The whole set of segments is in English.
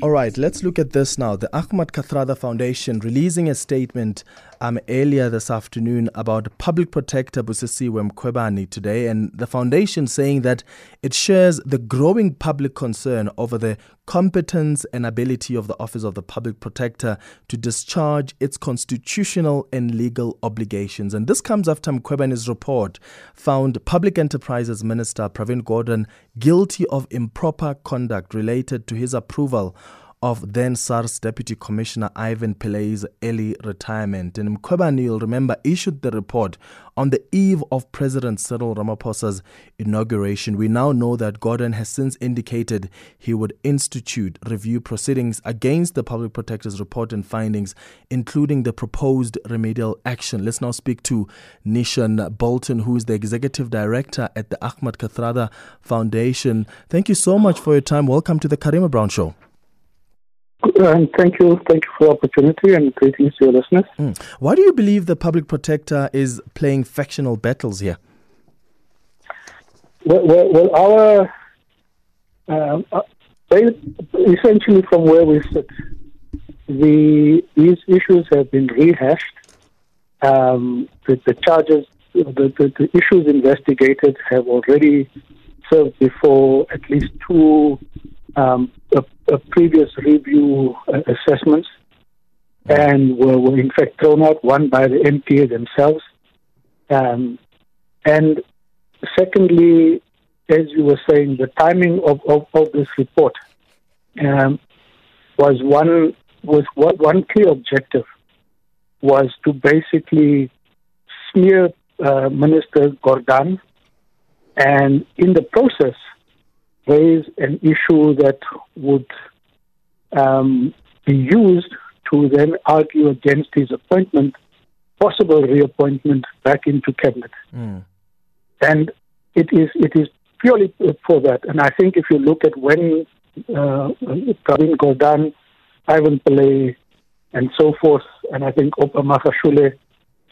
All right, let's look at this now. The Ahmed Kathrada Foundation releasing a statement um, earlier this afternoon about Public Protector Busisiwe Mkhwebane today, and the foundation saying that it shares the growing public concern over the competence and ability of the Office of the Public Protector to discharge its constitutional and legal obligations. And this comes after Mkhwebane's report found Public Enterprises Minister Pravin Gordhan guilty of improper conduct related to his approval of then SARS Deputy Commissioner Ivan Pillay's early retirement. And Mkhwebane, you'll remember, issued the report on the eve of President Cyril Ramaphosa's inauguration. We now know that Gordhan has since indicated he would institute review proceedings against the Public Protector's report and findings, including the proposed remedial action. Let's now speak to Neeshan Balton, who is the Executive Director at the Ahmed Kathrada Foundation. Thank you so much for your time. Welcome to the Karima Brown Show. And thank you, thank you for the opportunity and greetings to your listeners. Mm. Why do you believe the public protector is playing factional battles here? Well, well, well our um, uh, essentially from where we sit, the these issues have been rehashed. Um, the, the, charges, the, the, the issues investigated have already served before at least two um, a, a previous review uh, assessments and were, were, in fact thrown out, one by the NPA themselves. Um, and secondly, as you were saying, the timing of, of, of this report um, was one was one clear objective was to basically smear uh, Minister Gordhan, and in the process raise an issue that would um, be used to then argue against his appointment, possible reappointment back into cabinet. Mm. And it is it is purely for that. And I think if you look at when uh, Gordhan, Ivan Pillay, and so forth, and I think Oupa Magashula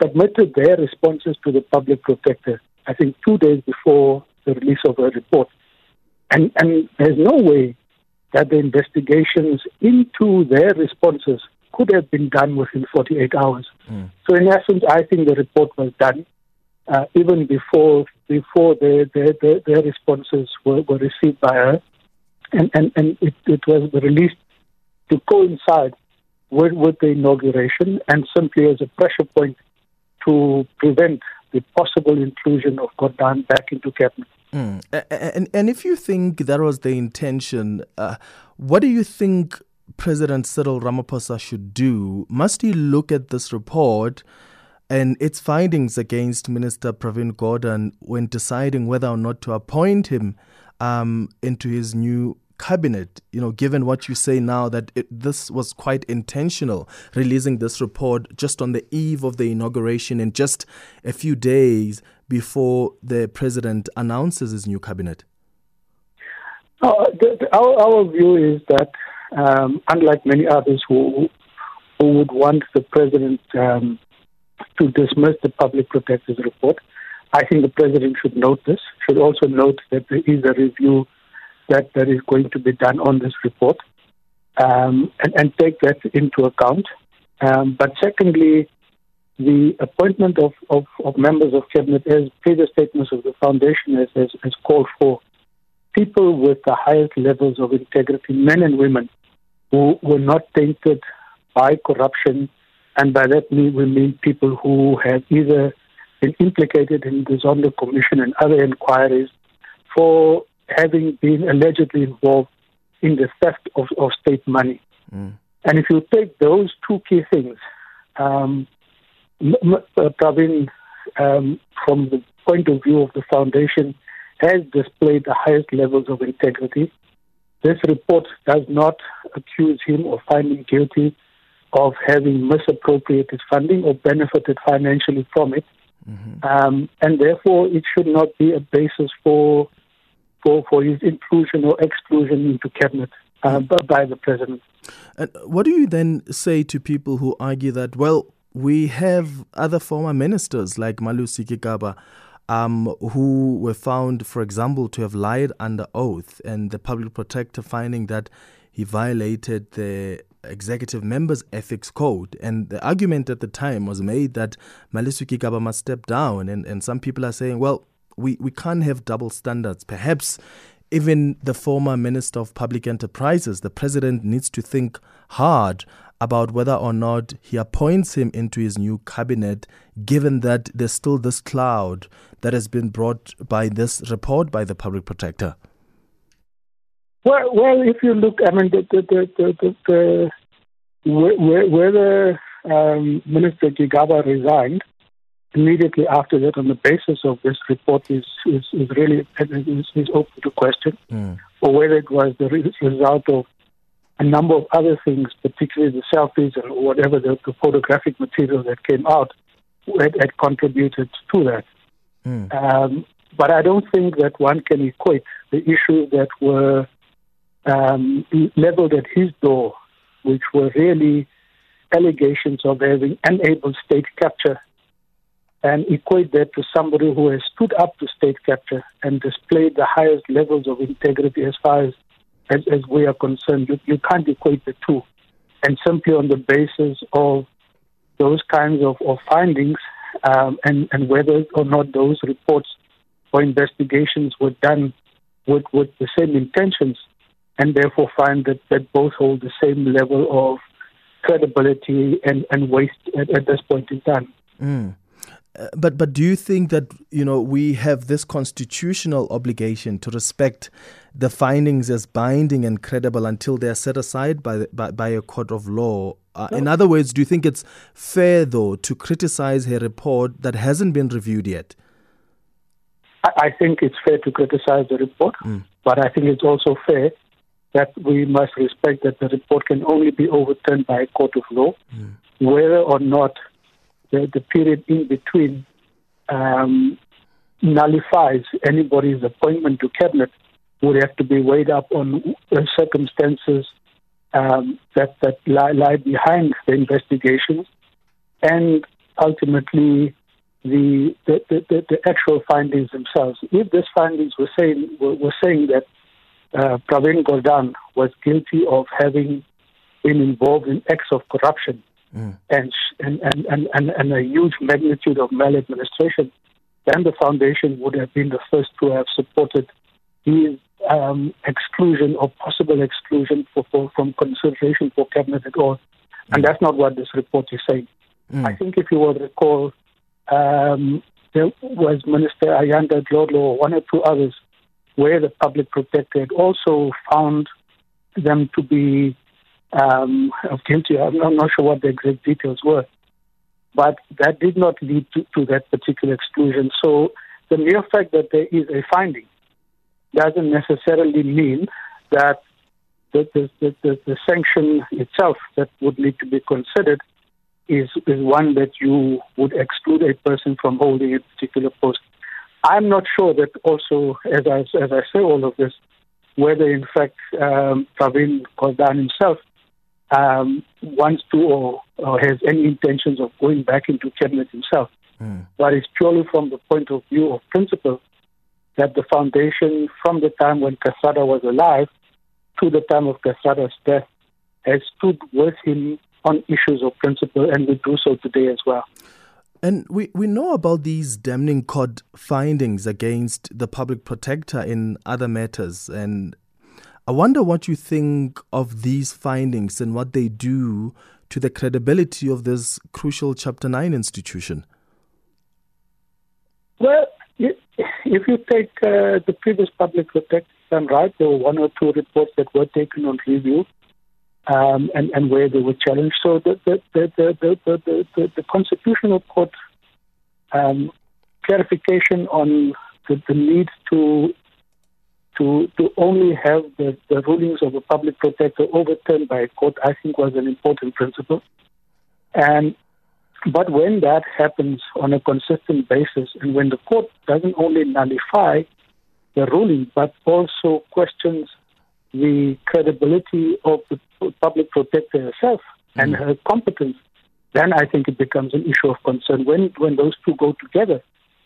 submitted their responses to the public protector, I think two days before the release of a report. And, and there's no way that the investigations into their responses could have been done within 48 hours. Mm. So, in essence, I think the report was done uh, even before before their their, their, their responses were, were, received by her, and and, and it, it was released to coincide with, with the inauguration and simply as a pressure point to prevent the possible inclusion of Gordhan back into cabinet. Mm. And, and if you think that was the intention, uh, what do you think President Cyril Ramaphosa should do? Must he look at this report and its findings against Minister Pravin Gordhan when deciding whether or not to appoint him um, into his new cabinet, you know, given what you say now that it, this was quite intentional, releasing this report just on the eve of the inauguration and just a few days before the president announces his new cabinet? Uh, the, our, our view is that, um, unlike many others who who would want the president um, to dismiss the public protector's report, I think the president should note this. Should also note that there is a review that, that is going to be done on this report, um, and, and, take that into account. Um, but secondly, the appointment of, of, of, members of cabinet, as previous statements of the foundation has, has, has, called for, people with the highest levels of integrity, men and women, who were not tainted by corruption, and by that we mean people who have either been implicated in the Zondo Commission and other inquiries for having been allegedly involved in the theft of, of state money. Mm. And if you take those two key things, um, uh, Pravin, um, from the point of view of the foundation, has displayed the highest levels of integrity. This report does not accuse him of finding guilty of having misappropriated funding or benefited financially from it. Mm-hmm. Um, and therefore, it should not be a basis for, for, for his inclusion or exclusion into cabinet uh, by the president. And what do you then say to people who argue that, well, we have other former ministers like Malusi Gigaba um, who were found, for example, to have lied under oath, and the public protector finding that he violated the executive members ethics code and the argument at the time was made that Malusi Gigaba must step down and, and some people are saying well we, we can't have double standards perhaps even the former minister of public enterprises the president needs to think hard about whether or not he appoints him into his new cabinet, given that there's still this cloud that has been brought by this report by the public protector? Well, well, if you look, I mean, the, the, the, the, the whether um, Minister Gigaba resigned immediately after that on the basis of this report is is, is really is, is open to question, mm. or whether it was the result of a number of other things, particularly the selfies and whatever the, the photographic material that came out, had, had contributed to that. Mm. Um, but I don't think that one can equate the issues that were um, leveled at his door, which were really allegations of having enabled state capture, and equate that to somebody who has stood up to state capture and displayed the highest levels of integrity as far as as, as we are concerned. You, you can't equate the two. And simply on the basis of those kinds of, of findings um, and, and whether or not those reports or investigations were done with, with the same intentions, and therefore find that, that both hold the same level of credibility and, and weight at, at this point in time. Mm. Uh, but but do you think that you know we have this constitutional obligation to respect the findings as binding and credible until they are set aside by by, by a court of law? Uh, no. In other words, do you think it's fair though to criticize a report that hasn't been reviewed yet? I, I think it's fair to criticize the report, mm. but I think it's also fair that we must respect that the report can only be overturned by a court of law, mm. whether or not the, the period in between um, nullifies anybody's appointment to cabinet would have to be weighed up on circumstances um, that that lie, lie behind the investigations, and ultimately the the, the, the actual findings themselves. If these findings were saying were, were saying that uh, Pravin Gordhan was guilty of having been involved in acts of corruption, mm. and, and, and, and, and a huge magnitude of maladministration, then the foundation would have been the first to have supported his um, exclusion or possible exclusion for, for, from consideration for cabinet at all. And that's not what this report is saying. Mm. I think if you will recall, um, there was Minister Ayanda Dlodlo or one or two others where the public protector also found them to be um, of guilty. I'm not, I'm not, sure what the exact details were, but that did not lead to, to that particular exclusion. So the mere fact that there is a finding doesn't necessarily mean that the, the, the, the, sanction itself that would need to be considered is, is one that you would exclude a person from holding a particular post. I'm not sure that also, as I, as I say all of this, whether in fact um, Gordhan himself um, wants to or, or, has any intentions of going back into cabinet himself. Mm. But it's purely from the point of view of principle that the foundation, from the time when Kathrada was alive to the time of Kathrada's death, has stood with him on issues of principle, and we do so today as well. And we, we know about these damning court findings against the public protector in other matters. And I wonder what you think of these findings and what they do to the credibility of this crucial Chapter 9 institution. Well, if you take uh, the previous public protector, I'm right, there were one or two reports that were taken on review um, and, and where they were challenged. So the, the, the, the, the, the, the Constitutional Court um, clarification on the, the need to to, to only have the, the rulings of a public protector overturned by a court, I think was an important principle. And but when that happens on a consistent basis, and when the court doesn't only nullify the ruling, but also questions the credibility of the public protector herself mm-hmm. and her competence, then I think it becomes an issue of concern. When when those two go together,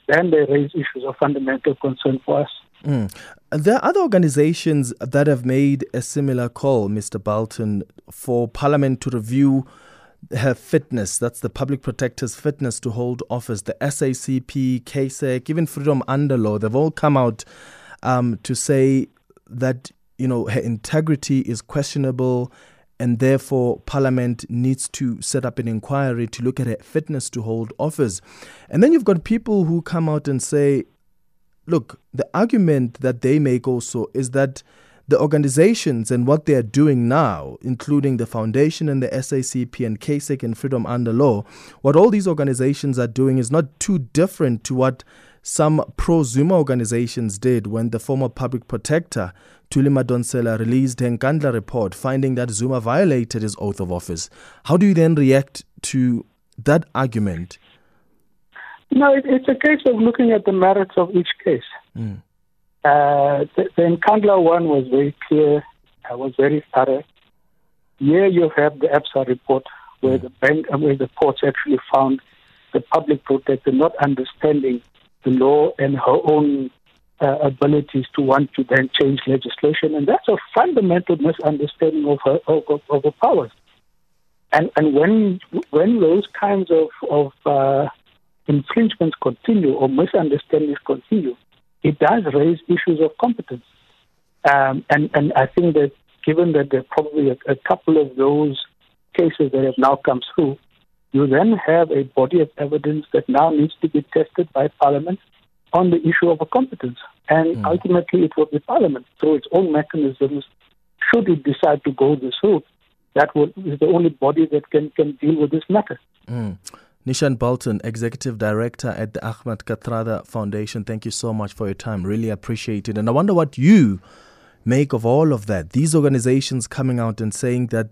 then they raise issues of fundamental concern for us. Mm. There are other organizations that have made a similar call, Mr. Balton, for Parliament to review her fitness. That's the Public Protector's fitness to hold office. The SACP, CASAC, even Freedom Under Law, they've all come out um, to say that you know her integrity is questionable and therefore Parliament needs to set up an inquiry to look at her fitness to hold office. And then you've got people who come out and say, look, the argument that they make also is that the organizations and what they are doing now, including the foundation and the SACP and CASAC and Freedom Under Law, what all these organizations are doing is not too different to what some pro Zuma organizations did when the former public protector, Thuli Madonsela, released Nkandla report finding that Zuma violated his oath of office. How do you then react to that argument? No, it, it's a case of looking at the merits of each case. Mm. Uh, the, the Nkandla one was very clear, uh, was very thorough. Here you have the Absa report where mm. the bank, uh, where the courts actually found the public protector not understanding the law and her own uh, abilities to want to then change legislation, and that's a fundamental misunderstanding of her of, of her powers. And and when when those kinds of of uh, infringements continue or misunderstandings continue, it does raise issues of competence. Um, and and I think that given that there are probably a, a couple of those cases that have now come through, you then have a body of evidence that now needs to be tested by Parliament on the issue of a competence. And mm. ultimately, it will be Parliament, through its own mechanisms, should it decide to go this route, that will, is the only body that can, can deal with this matter. Mm. Neeshan Balton, Executive Director at the Ahmed Kathrada Foundation, thank you so much for your time. Really appreciate it. And I wonder what you make of all of that. These organizations coming out and saying that